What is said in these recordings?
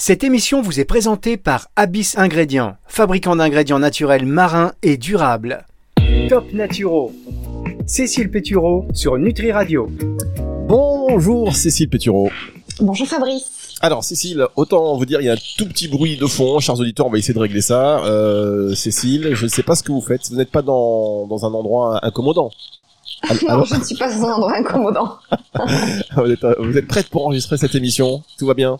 Cette émission vous est présentée par Abyss Ingrédients, fabricant d'ingrédients naturels marins et durables. Top Naturo. Cécile Pétureau sur Nutri Radio. Bonjour Cécile Pétureau. Bonjour Fabrice. Alors Cécile, autant vous dire, il y a un tout petit bruit de fond, chers auditeurs, on va essayer de régler ça. Euh, Cécile, je ne sais pas ce que vous faites, vous n'êtes pas dans, dans un endroit incommodant. non, je ne suis pas dans un endroit incommodant. vous, êtes, vous êtes prête pour enregistrer cette émission? Tout va bien?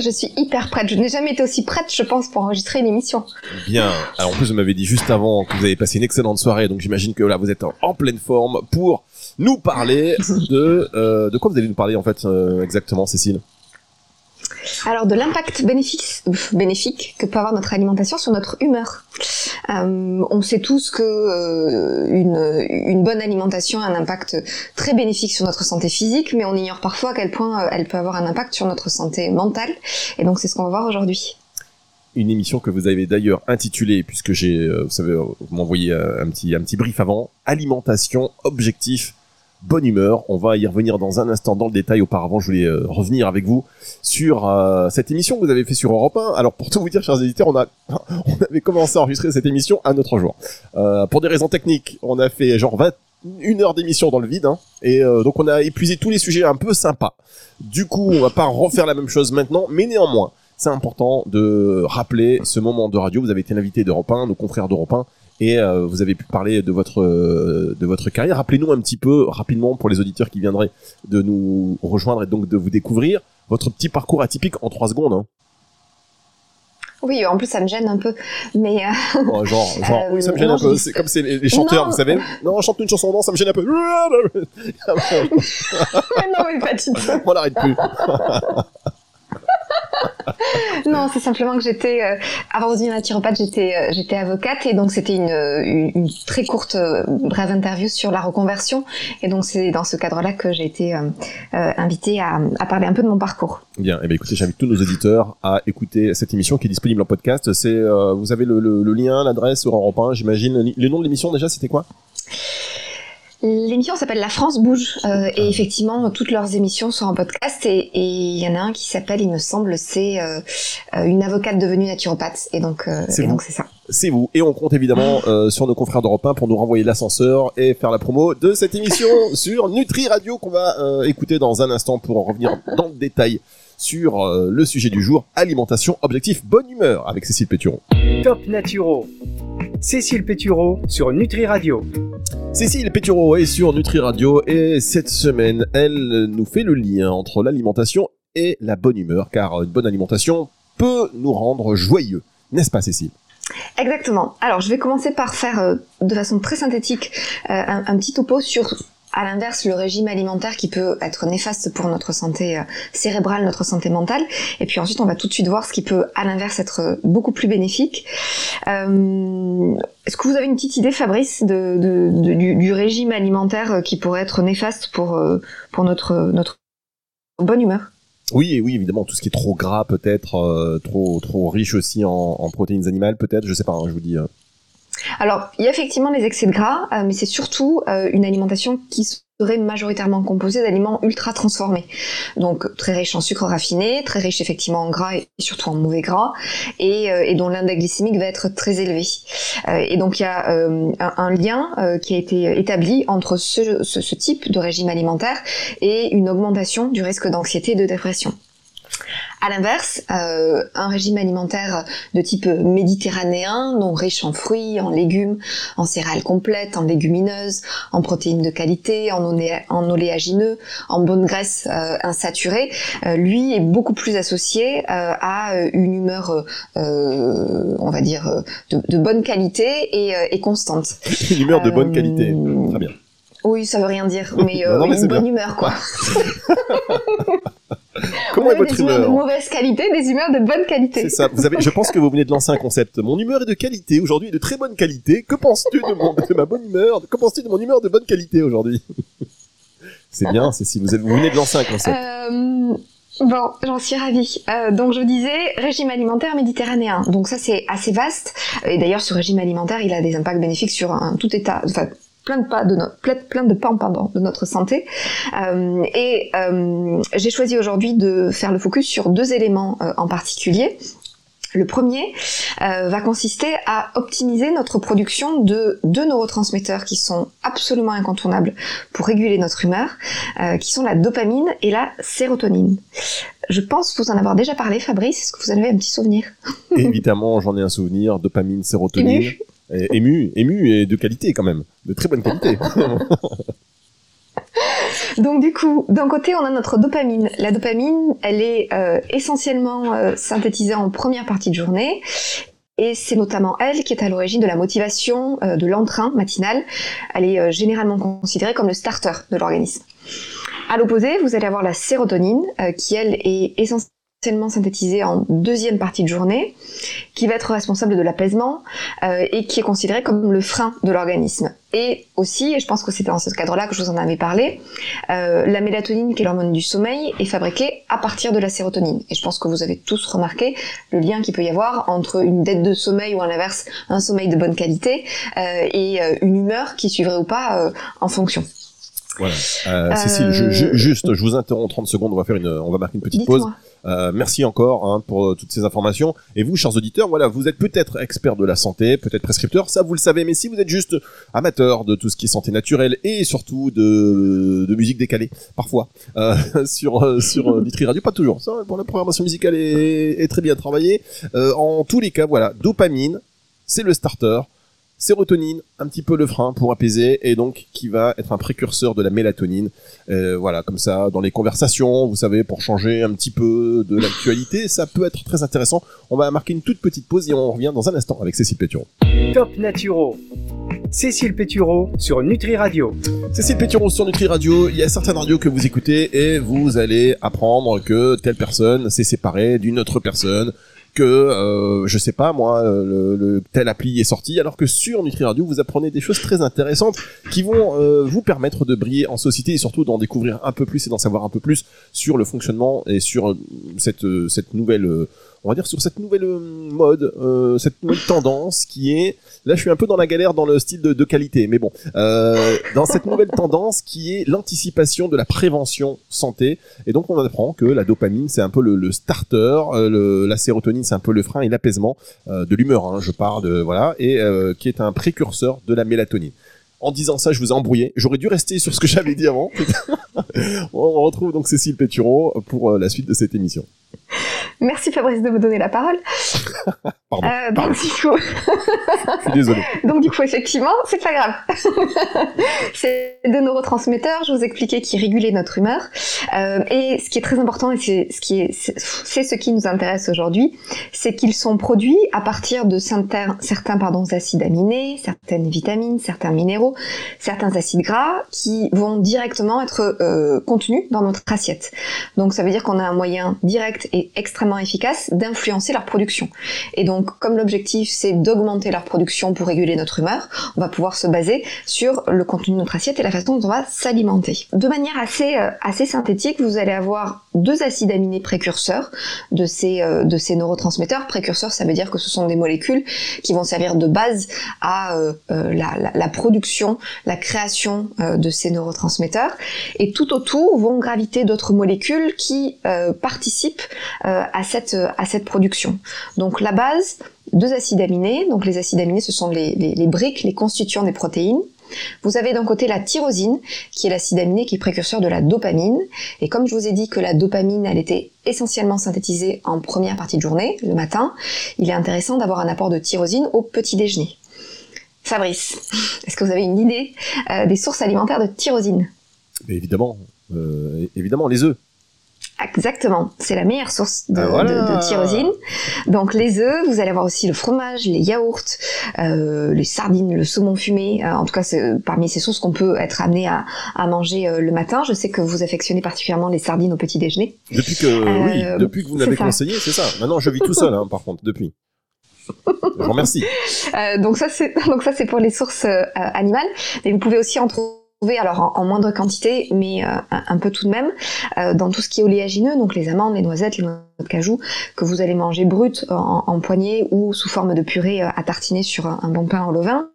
Je suis hyper prête. Je n'ai jamais été aussi prête, je pense, pour enregistrer une émission. Bien. Alors en plus, vous m'avez dit juste avant que vous avez passé une excellente soirée, donc j'imagine que là, vous êtes en pleine forme pour nous parler de euh, de quoi vous allez nous parler en fait euh, exactement, Cécile? Alors de l'impact bénéfique, que peut avoir notre alimentation sur notre humeur. Euh, on sait tous que euh, une, une, bonne alimentation a un impact très bénéfique sur notre santé physique, mais on ignore parfois à quel point euh, elle peut avoir un impact sur notre santé mentale. Et donc c'est ce qu'on va voir aujourd'hui une émission que vous avez d'ailleurs intitulée, puisque j'ai, vous savez, vous m'envoyez un petit, un petit brief avant, alimentation, objectif, bonne humeur. On va y revenir dans un instant dans le détail. Auparavant, je voulais euh, revenir avec vous sur euh, cette émission que vous avez fait sur Europe 1. Alors pour tout vous dire, chers éditeurs, on a on avait commencé à enregistrer cette émission un autre jour. Euh, pour des raisons techniques, on a fait genre 20 une heure d'émission dans le vide, hein, et donc on a épuisé tous les sujets un peu sympas. Du coup, on va pas refaire la même chose maintenant, mais néanmoins, c'est important de rappeler ce moment de radio. Vous avez été l'invité d'Europe 1, nos confrères d'Europe 1, et euh, vous avez pu parler de votre euh, de votre carrière. Rappelez-nous un petit peu rapidement pour les auditeurs qui viendraient de nous rejoindre et donc de vous découvrir votre petit parcours atypique en trois secondes. Hein. Oui, en plus ça me gêne un peu, mais euh... oh, genre, genre, oui, ça me gêne un peu. C'est comme c'est les, chanteurs, vous savez. Non, on chante une chanson, non, ça me gêne un peu. non, mais pas du tout. On n'arrête plus. Non, c'est simplement que j'étais euh, avant de devenir naturopathe, j'étais euh, j'étais avocate et donc c'était une, une, très courte euh, brève interview sur la reconversion et donc c'est dans ce cadre-là que j'ai été euh, invitée à, à, parler un peu de mon parcours. Bien, et eh bien écoutez, j'invite tous nos éditeurs à écouter cette émission qui est disponible en podcast. C'est vous avez le, le, le lien, l'adresse sur Europe 1, j'imagine. Le nom de l'émission déjà, c'était quoi? L'émission s'appelle La France bouge euh, et effectivement toutes leurs émissions sont en podcast et il y en a un qui s'appelle, il me semble, c'est euh, euh, une avocate devenue naturopathe et donc c'est donc c'est ça. C'est vous et on compte évidemment sur nos confrères d'Europe 1 pour nous renvoyer l'ascenseur et faire la promo de cette émission sur Nutri Radio qu'on va écouter dans un instant pour en revenir dans le détail sur le sujet du jour alimentation objectif bonne humeur avec Cécile Péturon. Top Naturo. Cécile Pétureau sur Nutri Radio. Cécile Pétureau est sur Nutri Radio et cette semaine, elle nous fait le lien entre l'alimentation et la bonne humeur, car une bonne alimentation peut nous rendre joyeux. N'est-ce pas, Cécile? Exactement. Alors, je vais commencer par faire euh, de façon très synthétique euh, un, un, petit topo sur à l'inverse, le régime alimentaire qui peut être néfaste pour notre santé euh, cérébrale, notre santé mentale. Et puis ensuite, on va tout de suite voir ce qui peut, à l'inverse, être beaucoup plus bénéfique. Euh, Est-ce que vous avez une petite idée, Fabrice, de, du, régime alimentaire qui pourrait être néfaste pour, euh, pour notre, notre bonne humeur? Oui, oui, évidemment, tout ce qui est trop gras, peut-être, euh, trop, trop riche aussi en, en protéines animales, peut-être, je sais pas, hein, je vous dis. Alors, il y a effectivement les excès de gras, euh, mais c'est surtout euh, une alimentation qui serait majoritairement composée d'aliments ultra transformés. Donc très riche en sucre raffiné, très riche effectivement en gras et surtout en mauvais gras, et, euh, dont l'index glycémique va être très élevé. Et donc il y a un, lien qui a été établi entre ce type de régime alimentaire et une augmentation du risque d'anxiété et de dépression. À l'inverse, euh, un régime alimentaire de type méditerranéen, donc riche en fruits, en légumes, en céréales complètes, en légumineuses, en protéines de qualité, en, en oléagineux, en bonnes graisses euh, insaturées, euh, lui est beaucoup plus associé euh, à une humeur, euh, on va dire, de, de bonne qualité et, et, constante. Une humeur de bonne qualité, très bien. Oui, ça veut rien dire, mais, non, non, mais une bonne bien. humeur, quoi. Comment est votre des humeur de mauvaise qualité, des humeurs de bonne qualité. C'est ça. Vous avez, je pense que vous venez de lancer un concept. Mon humeur est de qualité aujourd'hui, de très bonne qualité. Que penses-tu de, mon, de ma bonne humeur? Que penses-tu de mon humeur de bonne qualité aujourd'hui? C'est bien, c'est si vous, vous venez de lancer un concept. Euh... Bon, j'en suis ravie. Euh, donc je disais régime alimentaire méditerranéen. Donc ça c'est assez vaste. Et d'ailleurs ce régime alimentaire il a des impacts bénéfiques sur un tout état, enfin plein de pas de notre plein de pans pardon de notre santé euh, et euh, j'ai choisi aujourd'hui de faire le focus sur deux éléments euh, en particulier le premier euh, va consister à optimiser notre production de deux neurotransmetteurs qui sont absolument incontournables pour réguler notre humeur, euh, qui sont la dopamine et la sérotonine. Je pense vous en avoir déjà parlé, Fabrice. Est-ce que vous en avez un petit souvenir? Évidemment, j'en ai un souvenir. Dopamine, sérotonine. Ému. ému, et de qualité quand même, de très bonne qualité. Donc du coup, d'un côté, on a notre dopamine. La dopamine, elle est euh, essentiellement euh, synthétisée en première partie de journée. Et c'est notamment elle qui est à l'origine de la motivation euh, de l'entrain matinal. Elle est généralement considérée comme le starter de l'organisme. À l'opposé, vous allez avoir la sérotonine, qui elle est essentiellement synthétisé en deuxième partie de journée, qui va être responsable de l'apaisement euh, et qui est considéré comme le frein de l'organisme. Et aussi, et je pense que c'était dans ce cadre-là que je vous en avais parlé, euh, la mélatonine, qui est l'hormone du sommeil, est fabriquée à partir de la sérotonine. Et je pense que vous avez tous remarqué le lien qu'il peut y avoir entre une dette de sommeil ou à l'inverse un sommeil de bonne qualité euh, et une humeur qui suivrait ou pas en fonction. Voilà. Cécile, je, juste, je vous interromps 30 secondes, on va faire une, on va marquer une petite pause. Euh, merci encore hein, pour euh, toutes ces informations. Et vous, chers auditeurs, voilà, vous êtes peut-être expert de la santé, peut-être prescripteur, ça vous le savez. Mais si vous êtes juste amateur de tout ce qui est santé naturelle et surtout de, de musique décalée, parfois euh, sur euh, sur Vitry Radio, pas toujours. Ça, pour la programmation musicale est, est très bien travaillée. en tous les cas, voilà, dopamine, c'est le starter sérotonine, un petit peu le frein pour apaiser, et donc qui va être un précurseur de la mélatonine. Euh, voilà, comme ça, dans les conversations, vous savez, pour changer un petit peu de l'actualité, ça peut être très intéressant. On va marquer une toute petite pause et on revient dans un instant avec Cécile Pétureau. Top Naturo. Cécile Pétureau sur Nutri Radio. Cécile Pétureau sur Nutri Radio. Il y a certaines radios que vous écoutez et vous allez apprendre que telle personne s'est séparée d'une autre personne, que euh, je sais pas moi le, le, tel appli est sorti alors que sur Nutri Radio vous apprenez des choses très intéressantes qui vont euh, vous permettre de briller en société et surtout d'en découvrir un peu plus et d'en savoir un peu plus sur le fonctionnement et sur euh, cette cette nouvelle on va dire sur cette nouvelle mode cette nouvelle tendance qui est Là, je suis un peu dans la galère dans le style de, qualité, mais bon, euh, dans cette nouvelle tendance qui est l'anticipation de la prévention santé. Et donc, on apprend que la dopamine, c'est un peu le, starter, euh, la sérotonine, c'est un peu le frein et l'apaisement euh, de l'humeur. Hein, je parle de voilà, et euh, qui est un précurseur de la mélatonine. En disant ça, je vous ai embrouillé. J'aurais dû rester sur ce que j'avais dit avant. on retrouve donc Cécile Pétureau pour la suite de cette émission. Merci Fabrice de me donner la parole. pardon, euh, donc, Du coup... Je suis désolé. donc du coup, effectivement, c'est pas grave. c'est deux neurotransmetteurs, je vous expliquais, qui régulaient notre humeur. Euh, et ce qui est très important, et c'est ce qui est, c'est ce qui nous intéresse aujourd'hui, c'est qu'ils sont produits à partir de certains, certains pardon, acides aminés, certaines vitamines, certains minéraux, certains acides gras, qui vont directement être euh, contenus dans notre assiette. Donc ça veut dire qu'on a un moyen direct extrêmement efficace d'influencer leur production. Et donc, comme l'objectif c'est d'augmenter leur production pour réguler notre humeur, on va pouvoir se baser sur le contenu de notre assiette et la façon dont on va s'alimenter. De manière assez, euh, assez synthétique, vous allez avoir deux acides aminés précurseurs de ces, euh, de ces neurotransmetteurs. Précurseurs, ça veut dire que ce sont des molécules qui vont servir de base à euh, la, production, la création de ces neurotransmetteurs. Et tout autour vont graviter d'autres molécules qui participent à, cette, à cette production. Donc la base, deux acides aminés. Donc les acides aminés, ce sont les, les, briques, les constituants des protéines. Vous avez d'un côté la tyrosine, qui est l'acide aminé qui est précurseur de la dopamine. Et comme je vous ai dit que la dopamine, elle était essentiellement synthétisée en première partie de journée, le matin, il est intéressant d'avoir un apport de tyrosine au petit déjeuner. Fabrice, est-ce que vous avez une idée euh, des sources alimentaires de tyrosine? Évidemment, euh, évidemment les œufs. Exactement, c'est la meilleure source de, ah, tyrosine. Donc les œufs, vous allez avoir aussi le fromage, les yaourts, euh, les sardines, le saumon fumé. Euh, en tout cas, c'est parmi ces sources qu'on peut être amené à, manger euh, le matin. Je sais que vous affectionnez particulièrement les sardines au petit déjeuner. Depuis que oui, depuis que vous m'avez conseillé, c'est ça. Maintenant, je vis tout seul, hein, par contre, depuis. Je vous remercie. donc ça c'est donc ça c'est pour les sources animales. Et vous pouvez aussi en trouver alors en, moindre quantité, mais euh, un, peu tout de même, euh, dans tout ce qui est oléagineux, donc les amandes, les noisettes, les noix de cajou, que vous allez manger brut en, en poignée ou sous forme de purée euh, à tartiner sur un, bon pain au levain.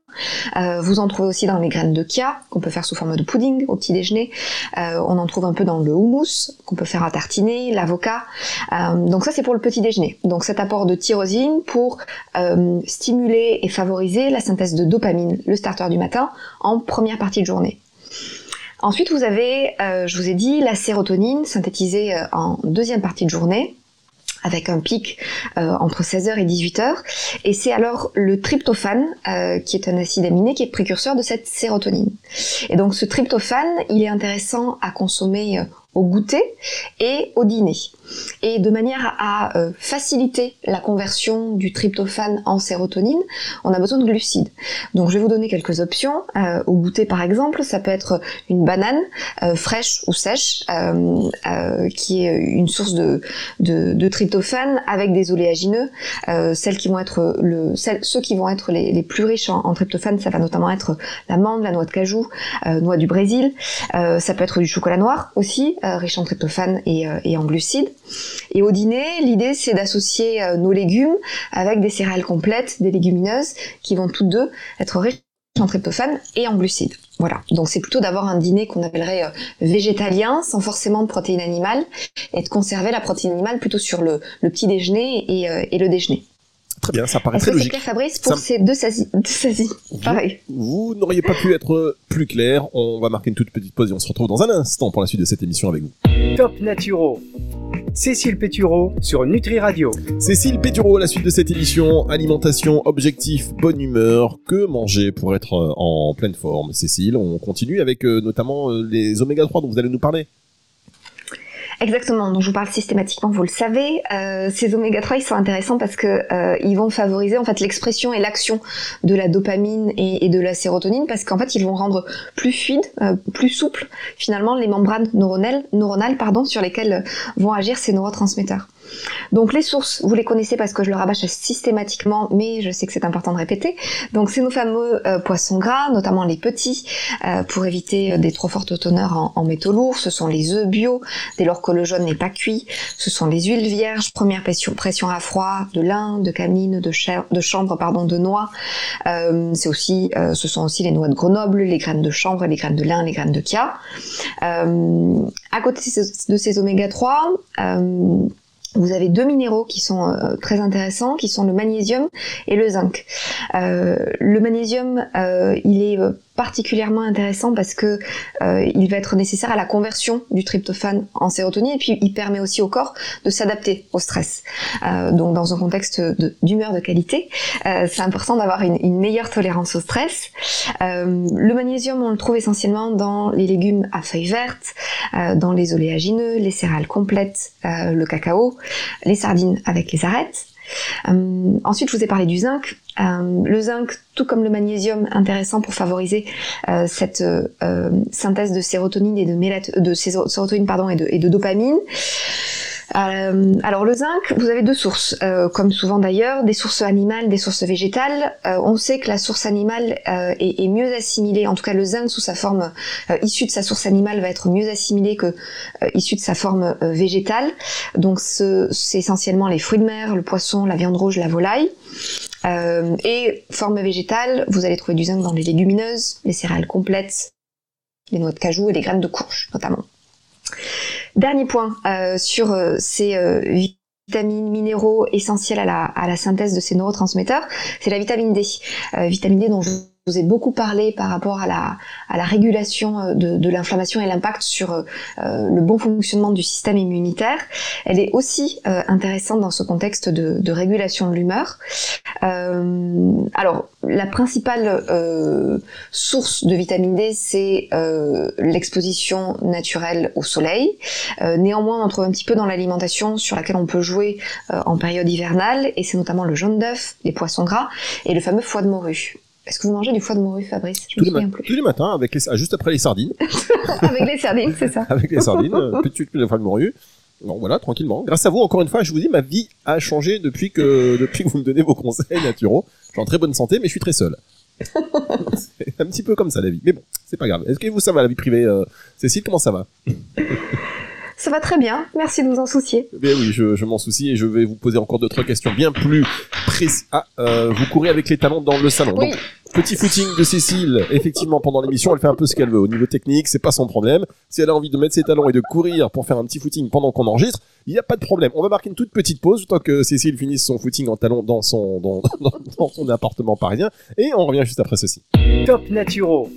Euh, vous en trouvez aussi dans les graines de chia, qu'on peut faire sous forme de pudding au petit déjeuner. Euh, on en trouve un peu dans le houmous, qu'on peut faire à tartiner, l'avocat. Euh, donc ça, c'est pour le petit déjeuner. Donc cet apport de tyrosine pour stimuler et favoriser la synthèse de dopamine, le starter du matin, en première partie de journée. Ensuite, vous avez, je vous ai dit, la sérotonine synthétisée en deuxième partie de journée avec un pic euh, entre 16h et 18h. Et c'est alors le tryptophane, euh, qui est un acide aminé, qui est précurseur de cette sérotonine. Et donc ce tryptophane, il est intéressant à consommer euh, au goûter et au dîner. Et de manière à euh, faciliter la conversion du tryptophane en sérotonine, on a besoin de glucides. Donc je vais vous donner quelques options. Euh, au goûter par exemple, ça peut être une banane euh, fraîche ou sèche, qui est une source de, de, tryptophane avec des oléagineux. celles qui vont être le, ceux qui vont être les, plus riches en, en, tryptophane, ça va notamment être l'amande, la noix de cajou, noix du Brésil. ça peut être du chocolat noir aussi, riche en tryptophane et, et en glucides. Et au dîner, l'idée c'est d'associer euh, nos légumes avec des céréales complètes, des légumineuses, qui vont toutes deux être riches en tryptophane et en glucides. Voilà. Donc c'est plutôt d'avoir un dîner qu'on appellerait euh, végétalien, sans forcément de protéines animales, et de conserver la protéine animale plutôt sur le, petit déjeuner et, euh, le déjeuner. Très bien, ça paraît très logique. Clair, Fabrice, pour ces deux saisies, Pareil. Vous, vous n'auriez pas pu être plus clair. On va marquer une toute petite pause et on se retrouve dans un instant pour la suite de cette émission avec vous. Top Naturo. Cécile Pétureau sur Nutri Radio. Cécile Pétureau, à la suite de cette émission, alimentation, objectif, bonne humeur, que manger pour être euh, en pleine forme Cécile, on continue avec euh, notamment euh, les oméga 3 dont vous allez nous parler. Exactement, donc je vous parle systématiquement, vous le savez. Euh, ces oméga 3 ils sont intéressants parce que euh, ils vont favoriser en fait l'expression et l'action de la dopamine et, de la sérotonine parce qu'en fait ils vont rendre plus fluide, euh, plus souple finalement les membranes neuronales, neuronales pardon, sur lesquelles vont agir ces neurotransmetteurs. Donc les sources, vous les connaissez parce que je le rabâche systématiquement, mais je sais que c'est important de répéter. Donc c'est nos fameux euh, poissons gras, notamment les petits, euh, pour éviter euh, des trop fortes teneurs en, métaux lourds. Ce sont les œufs bio, dès lors que le jaune n'est pas cuit. Ce sont les huiles vierges, première pression, à froid, de lin, de camine, de, chanvre, pardon, de noix. c'est aussi, ce sont aussi les noix de Grenoble, les graines de chanvre, les graines de lin, les graines de chia. à côté de ces oméga 3, vous avez deux minéraux qui sont euh, très intéressants, qui sont le magnésium et le zinc. Euh, le magnésium, euh, il est particulièrement intéressant parce que euh, il va être nécessaire à la conversion du tryptophane en sérotonine et puis il permet aussi au corps de s'adapter au stress. Euh, donc dans un contexte d'humeur de, qualité, euh, c'est important d'avoir une, une, meilleure tolérance au stress. Le magnésium, on le trouve essentiellement dans les légumes à feuilles vertes, dans les oléagineux, les céréales complètes, le cacao, les sardines avec les arêtes. Ensuite, je vous ai parlé du zinc. Euh, le zinc, tout comme le magnésium, intéressant pour favoriser euh, cette synthèse de sérotonine et de, de sérotonine pardon et de, dopamine. Euh, alors le zinc, vous avez deux sources, euh, comme souvent d'ailleurs, des sources animales, des sources végétales. Euh, on sait que la source animale est, est, mieux assimilée, en tout cas le zinc sous sa forme issue de sa source animale va être mieux assimilé que issu de sa forme végétale. Donc c'est essentiellement les fruits de mer, le poisson, la viande rouge, la volaille. Et forme végétale, vous allez trouver du zinc dans les légumineuses, les céréales complètes, les noix de cajou et les graines de courge notamment. Dernier point euh, sur euh, ces euh, vitamines, minéraux essentiels à la, synthèse de ces neurotransmetteurs, c'est la vitamine D. vitamine D dont vous ai beaucoup parlé par rapport à la, à la régulation euh, de, de l'inflammation et l'impact sur euh, le bon fonctionnement du système immunitaire. Elle est aussi euh, intéressante dans ce contexte de, de régulation de l'humeur. Euh, alors, la principale euh, source de vitamine D, c'est l'exposition naturelle au soleil. néanmoins, on en trouve un petit peu dans l'alimentation sur laquelle on peut jouer en période hivernale, et c'est notamment le jaune d'œuf, les poissons gras et le fameux foie de morue. Est-ce que vous mangez du foie de morue, Fabrice Je tous, les plus. tous les matins, avec les, ah, juste après les sardines. avec les sardines, c'est ça. avec les sardines, euh, petit de foie de morue. Bon, voilà, tranquillement. Grâce à vous, encore une fois, je vous dis, ma vie a changé depuis que, depuis que vous me donnez vos conseils naturaux. Je suis en très bonne santé, mais je suis très seul. c'est un petit peu comme ça, la vie. Mais bon, c'est pas grave. Est-ce que vous, ça va, la vie privée euh, Cécile, comment ça va? Ça va très bien, merci de vous en soucier. Eh oui, je, je m'en soucie et je vais vous poser encore d'autres questions bien plus précises. Ah, euh, vous courez avec les talons dans le salon. Oui. Donc, petit footing de Cécile. Effectivement, pendant l'émission, elle fait un peu ce qu'elle veut. Au niveau technique, c'est pas son problème. Si elle a envie de mettre ses talons et de courir pour faire un petit footing pendant qu'on enregistre, il n'y a pas de problème. On va marquer une toute petite pause, tant que Cécile finisse son footing en talons dans son, dans, dans, dans son appartement parisien. Et on revient juste après ceci. Top Naturo.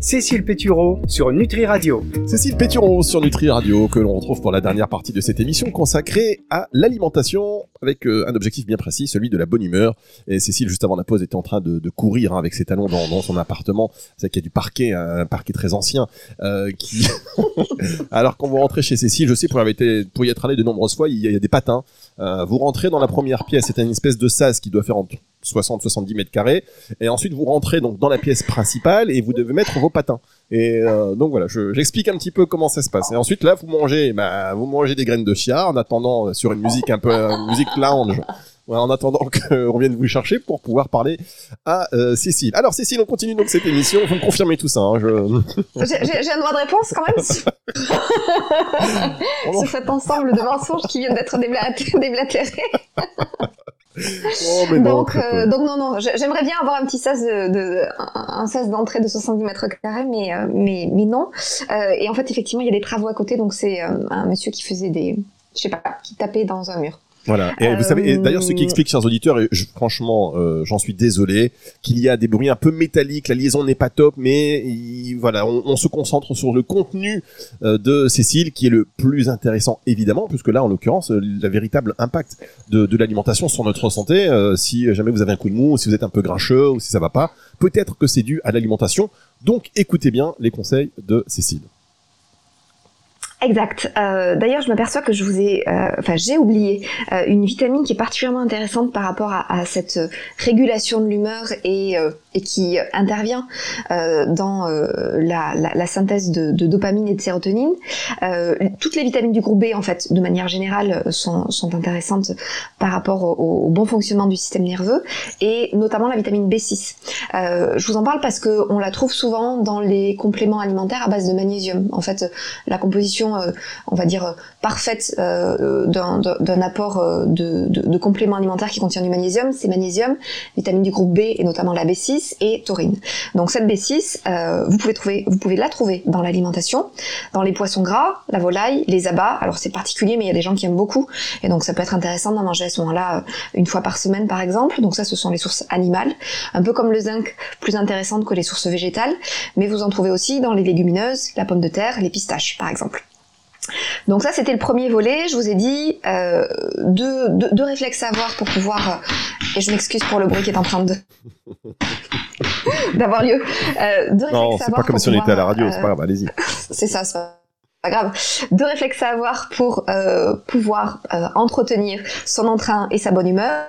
Cécile Pétureau sur Nutri Radio. Cécile Péturon sur Nutri Radio, que l'on retrouve pour la dernière partie de cette émission consacrée à l'alimentation avec euh, un objectif bien précis, celui de la bonne humeur. Et Cécile, juste avant la pause, était en train de, courir hein, avec ses talons dans, son appartement. C'est qu'il y a du parquet, un parquet très ancien, euh. Alors quand vous rentrez chez Cécile, je sais pour, été, y être allé de nombreuses fois, il y a, il y a des patins. Euh, vous rentrez dans la première pièce, c'est une espèce de sas qui doit faire entre 60-70 mètres carrés. Et ensuite, vous rentrez donc dans la pièce principale et vous devez mettre vos patins. Et euh, donc voilà, je- j'explique un petit peu comment ça se passe. Et ensuite, là, vous mangez, bah, vous mangez des graines de chia en attendant euh, sur une musique un peu une musique lounge. Ouais, en attendant qu'on vienne vous chercher pour pouvoir parler à euh, Cécile. Alors Cécile, on continue donc cette émission. Vous me confirmez tout ça. Hein, je... J'ai j'ai un droit de réponse quand même sur, sur cet ensemble de mensonges qui viennent d'être déblat- déblatérés. Oh, mais non, donc, euh, donc non, non, j'ai- j'aimerais bien avoir un petit sas de, de- un, un sas d'entrée de 70 mètres carrés, mais, euh, mais, mais non. Euh, et en fait, effectivement, il y a des travaux à côté, donc c'est euh, un monsieur qui faisait des, je sais pas, qui tapait dans un mur. Voilà. Et vous savez, d'ailleurs, ce qui Euh, explique, chers auditeurs, et je- franchement, euh, j'en suis désolé, qu'il y a des bruits un peu métalliques, la liaison n'est pas top, mais il- voilà, on, on se concentre sur le contenu euh, de Cécile, qui est le plus intéressant, évidemment, puisque là, en l'occurrence, le véritable impact de, de l'alimentation sur notre santé, euh, si jamais vous avez un coup de mou, si vous êtes un peu grincheux, ou si ça va pas, peut-être que c'est dû à l'alimentation. Donc, écoutez bien les conseils de Cécile. Exact. Euh, D'ailleurs, je m'aperçois que je vous ai, euh, enfin, j'ai oublié euh, une vitamine qui est particulièrement intéressante par rapport à, cette régulation de l'humeur et, qui intervient dans la, synthèse de, dopamine et de sérotonine. Toutes les vitamines du groupe B, en fait, de manière générale, sont, intéressantes par rapport au, bon fonctionnement du système nerveux et notamment la vitamine B6. Euh, je vous en parle parce que on la trouve souvent dans les compléments alimentaires à base de magnésium. En fait, la composition, euh, on va dire, euh, parfaite euh, d'un apport de, de, de compléments alimentaires qui contient du magnésium, c'est magnésium, vitamine du groupe B et notamment la B6 et taurine. Donc cette B6, euh, vous pouvez trouver, vous pouvez la trouver dans l'alimentation, dans les poissons gras, la volaille, les abats. Alors c'est particulier, mais il y a des gens qui aiment beaucoup, et donc ça peut être intéressant d'en manger à ce moment-là une fois par semaine par exemple. Donc ça, ce sont les sources animales, un peu comme le zinc, plus intéressante que les sources végétales, mais vous en trouvez aussi dans les légumineuses, la pomme de terre, les pistaches par exemple. Donc ça, c'était le premier volet. Je vous ai dit euh, deux, deux, deux réflexes à avoir pour pouvoir... euh, et je m'excuse pour le bruit qui est en train de d'avoir lieu. Euh, deux Non, réflexes à c'est pas comme si on était à la radio, c'est pas grave, allez-y. c'est ça, c'est pas grave. Deux réflexes à avoir pour pouvoir entretenir son entrain et sa bonne humeur.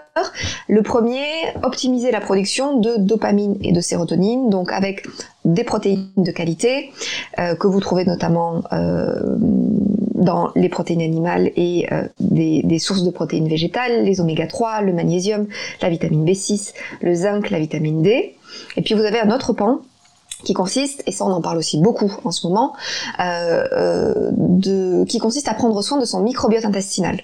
Le premier, optimiser la production de dopamine et de sérotonine, donc avec des protéines de qualité euh, que vous trouvez notamment euh, dans les protéines animales et euh, des, des sources de protéines végétales, les oméga 3, le magnésium, la vitamine B6, le zinc, la vitamine D. Et puis vous avez un autre pan qui consiste, et ça on en parle aussi beaucoup en ce moment, euh, euh, de, qui consiste à prendre soin de son microbiote intestinal.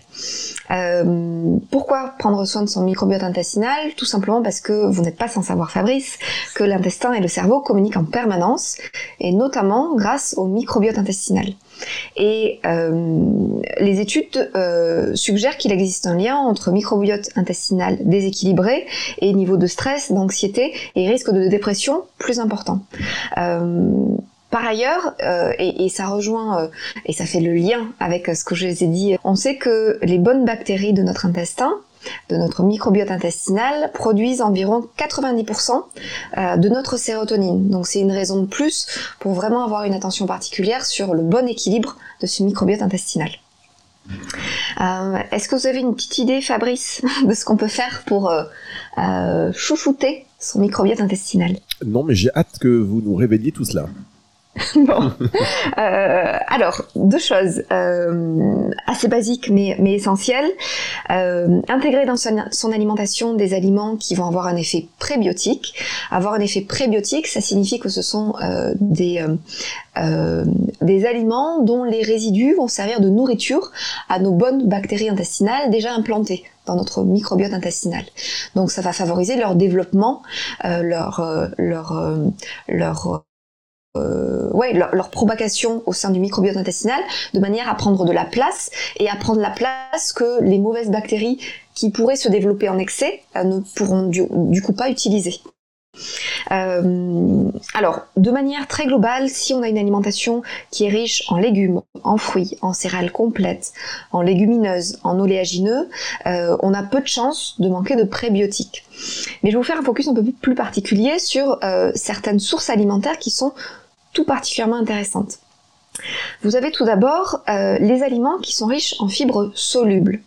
Euh, pourquoi prendre soin de son microbiote intestinal? Tout simplement parce que vous n'êtes pas sans savoir Fabrice, que l'intestin et le cerveau communiquent en permanence, et notamment grâce au microbiote intestinal. Et euh, les études euh, suggèrent qu'il existe un lien entre microbiote intestinal déséquilibré et niveau de stress, d'anxiété et risque de dépression plus important. Euh, par ailleurs, et, ça rejoint, et ça fait le lien avec ce que je vous ai dit, on sait que les bonnes bactéries de notre intestin, de notre microbiote intestinal, produisent environ 90% euh, de notre sérotonine. Donc c'est une raison de plus pour vraiment avoir une attention particulière sur le bon équilibre de ce microbiote intestinal. Euh, Est-ce que vous avez une petite idée, Fabrice, de ce qu'on peut faire pour euh, chouchouter son microbiote intestinal? Non, mais j'ai hâte que vous nous révéliez tout cela. bon. Euh, alors, deux choses euh, assez basiques mais, mais essentielles. Euh, intégrer dans son, alimentation des aliments qui vont avoir un effet prébiotique. Avoir un effet prébiotique, ça signifie que ce sont euh, des, des aliments dont les résidus vont servir de nourriture à nos bonnes bactéries intestinales déjà implantées dans notre microbiote intestinal. Donc ça va favoriser leur développement, leur, leur, leur euh, ouais, leur, leur, propagation au sein du microbiote intestinal, de manière à prendre de la place et à prendre la place que les mauvaises bactéries qui pourraient se développer en excès euh, ne pourront du, du, coup pas utiliser. Euh, alors, de manière très globale, si on a une alimentation qui est riche en légumes, en fruits, en céréales complètes, en légumineuses, en oléagineux, euh, on a peu de chances de manquer de prébiotiques. Mais je vais vous faire un focus un peu plus particulier sur euh, certaines sources alimentaires qui sont tout particulièrement intéressantes. Vous avez tout d'abord euh, les aliments qui sont riches en fibres solubles.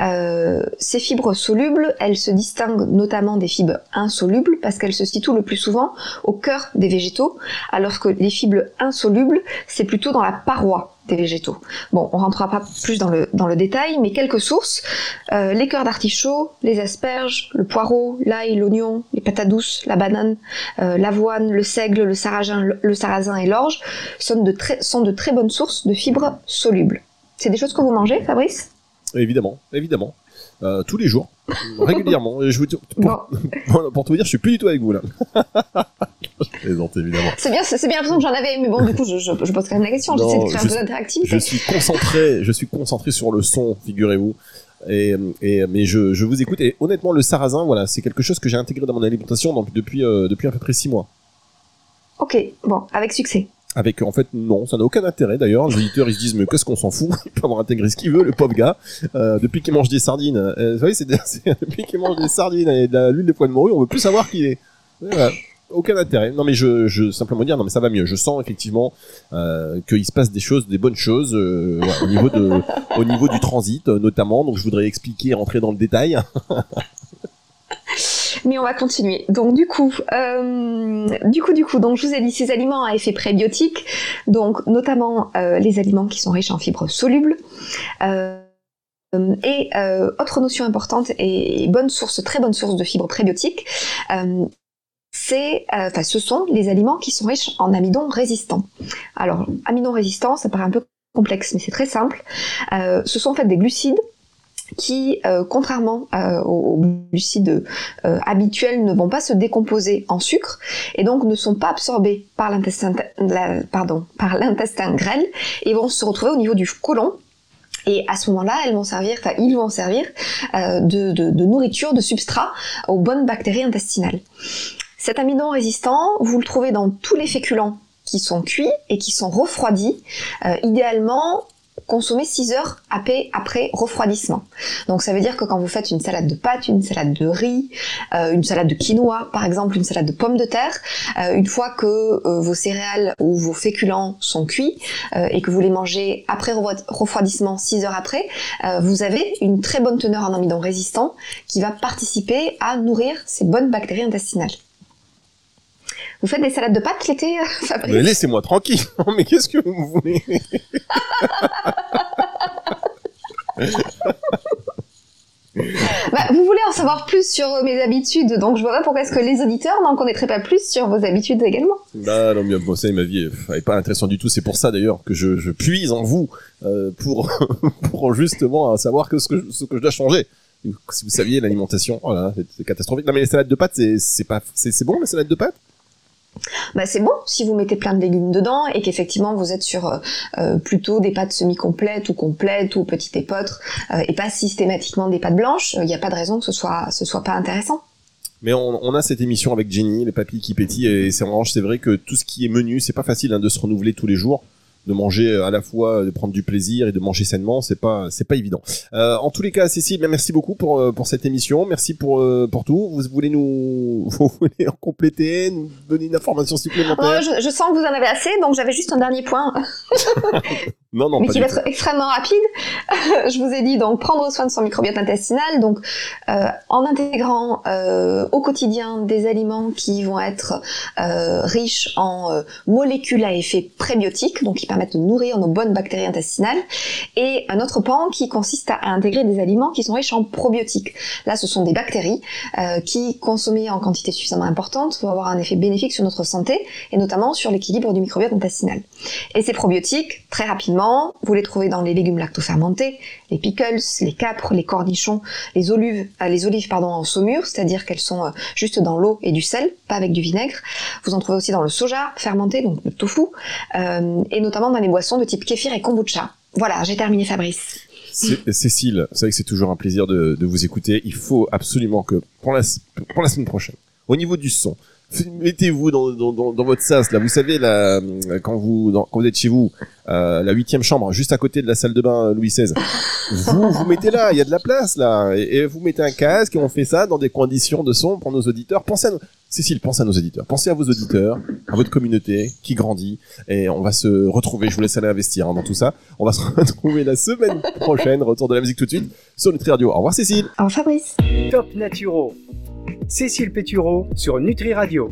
Euh, ces fibres solubles, elles se distinguent notamment des fibres insolubles parce qu'elles se situent le plus souvent au cœur des végétaux, alors que les fibres insolubles, c'est plutôt dans la paroi des végétaux. Bon, on rentrera pas plus dans le, dans le détail, mais quelques sources. Euh, les cœurs d'artichaut, les asperges, le poireau, l'ail, l'oignon, les patates douces, la banane, euh, l'avoine, le seigle, le sarrasin, le, sarrasin et l'orge sont de, très, sont de très bonnes sources de fibres solubles. C'est des choses que vous mangez, Fabrice? Évidemment, évidemment. Euh, tous les jours, régulièrement. Je vous, pour, bon. pour, tout vous dire, je suis plus du tout avec vous là. je plaisante évidemment. C'est bien, c'est bien l'impression que j'en avais, mais bon, du coup, je, je, je, pose quand même la question. J'essaie de créer un peu d'interactivité. Je suis concentré, je suis concentré sur le son, figurez-vous. Et, et, mais je, je vous écoute et honnêtement le sarrasin voilà c'est quelque chose que j'ai intégré dans mon alimentation donc, depuis euh, depuis à peu près six mois. Ok bon avec succès. Avec en fait non, ça n'a aucun intérêt d'ailleurs. Les éditeurs ils se disent mais qu'est-ce qu'on s'en fout? Il peut avoir ce qu'il veut, le pauvre gars. Euh, depuis qu'il mange des sardines, euh, vous voyez c'est depuis qu'il mange des sardines et de l'huile de pois de morue, on veut plus savoir qui est. Voilà. Aucun intérêt. Non mais je, je simplement dire non mais ça va mieux. Je sens effectivement euh, qu'il se passe des choses, des bonnes choses euh, au niveau de, au niveau du transit notamment. Donc je voudrais expliquer, rentrer dans le détail. Mais on va continuer. Donc du coup, euh, du coup, du coup, donc je vous ai dit ces aliments à effet prébiotique, donc notamment euh, les aliments qui sont riches en fibres solubles. Euh, et autre notion importante et bonne source, très bonne source de fibres prébiotiques, c'est, enfin, ce sont les aliments qui sont riches en amidon résistants. Alors, amidon résistant, ça paraît un peu complexe, mais c'est très simple. ce sont en fait des glucides qui, euh, contrairement euh, aux glucides euh, habituels, ne vont pas se décomposer en sucre et donc ne sont pas absorbés par l'intestin, grêle et vont se retrouver au niveau du côlon. Et à ce moment-là, elles vont servir, enfin ils vont servir de, nourriture, de substrat aux bonnes bactéries intestinales. Cet amidon résistant, vous le trouvez dans tous les féculents qui sont cuits et qui sont refroidis, idéalement consommer 6 heures après refroidissement. Donc ça veut dire que quand vous faites une salade de pâtes, une salade de riz, euh, une salade de quinoa par exemple, une salade de pommes de terre, euh, une fois que euh, vos céréales ou vos féculents sont cuits et que vous les mangez après refroidissement 6 heures après, vous avez une très bonne teneur en amidon résistant qui va participer à nourrir ces bonnes bactéries intestinales. Vous faites des salades de pâtes l'été, Fabrice Mais laissez-moi tranquille. Non, mais qu'est-ce que vous voulez? Bah, vous voulez en savoir plus sur mes habitudes, donc je vois pas pourquoi est-ce que les auditeurs n'en connaîtraient pas plus sur vos habitudes également. Bah non, mais bon, ça, ma vie est pas intéressante du tout. C'est pour ça d'ailleurs que je, je puise en vous euh, pour pour justement savoir que ce que ce que je dois changer. Si vous saviez l'alimentation, voilà, c'est catastrophique. Non mais les salades de pâtes, c'est c'est pas c'est bon les salades de pâtes? Bah c'est bon si vous mettez plein de légumes dedans et qu'effectivement vous êtes sur euh, euh plutôt des pâtes semi-complètes ou complètes ou petites épeautres euh, et pas systématiquement des pâtes blanches, il n'y a pas de raison que ce soit ce soit pas intéressant. Mais on, a cette émission avec Jenny, les papilles qui pétillent, et c'est c'est vrai que tout ce qui est menu, c'est pas facile hein, de se renouveler tous les jours de manger euh, à la fois de prendre du plaisir et de manger sainement c'est pas c'est pas évident. Euh, en tous les cas Cécile merci beaucoup pour euh, pour cette émission. Merci pour euh, pour tout. Vous voulez nous vous voulez en compléter nous donner une information supplémentaire? Je, je, sens que vous en avez assez donc j'avais juste un dernier point Non, non, mais pas qui va être extrêmement rapide. je vous ai dit donc prendre soin de son microbiote intestinal, donc euh, en intégrant euh, au quotidien des aliments qui vont être euh, riches en euh, molécules à effet prébiotique, donc qui permettent de nourrir nos bonnes bactéries intestinales, et un autre pan qui consiste à intégrer des aliments qui sont riches en probiotiques. Là, ce sont des bactéries euh, qui, consommées en quantité suffisamment importante, vont avoir un effet bénéfique sur notre santé et notamment sur l'équilibre du microbiote intestinal. Et ces probiotiques, très rapidement, vous les trouvez dans les légumes lactofermentés, les pickles, les capres, les cornichons, les olives, euh, en saumure, c'est-à-dire qu'elles sont euh, juste dans l'eau et du sel, pas avec du vinaigre. Vous en trouvez aussi dans le soja fermenté, donc le tofu, euh, et notamment dans les boissons de type kéfir et kombucha. Voilà, j'ai terminé Fabrice. Cé- Cécile, c'est vrai que c'est toujours un plaisir de, vous écouter. Il faut absolument que pour la, pour la semaine prochaine, au niveau du son, mettez-vous dans, dans, dans, dans votre sas là. Vous savez là, quand vous dans- quand vous êtes chez vous, euh, la huitième chambre, juste à côté de la salle de bain Louis XVI. Vous vous mettez là, il y a de la place là, et, et vous mettez un casque et on fait ça dans des conditions de son pour nos auditeurs. Pensez à nos... Cécile, pensez à nos auditeurs, pensez à vos auditeurs, à votre communauté qui grandit, et on va se retrouver. Je vous laisse aller investir hein, dans tout ça. On va se retrouver la semaine prochaine. Retour de la musique tout de suite sur Nutri Radio. Au revoir Cécile. Alors Fabrice Top Naturo. Cécile Pétureau sur Nutri Radio.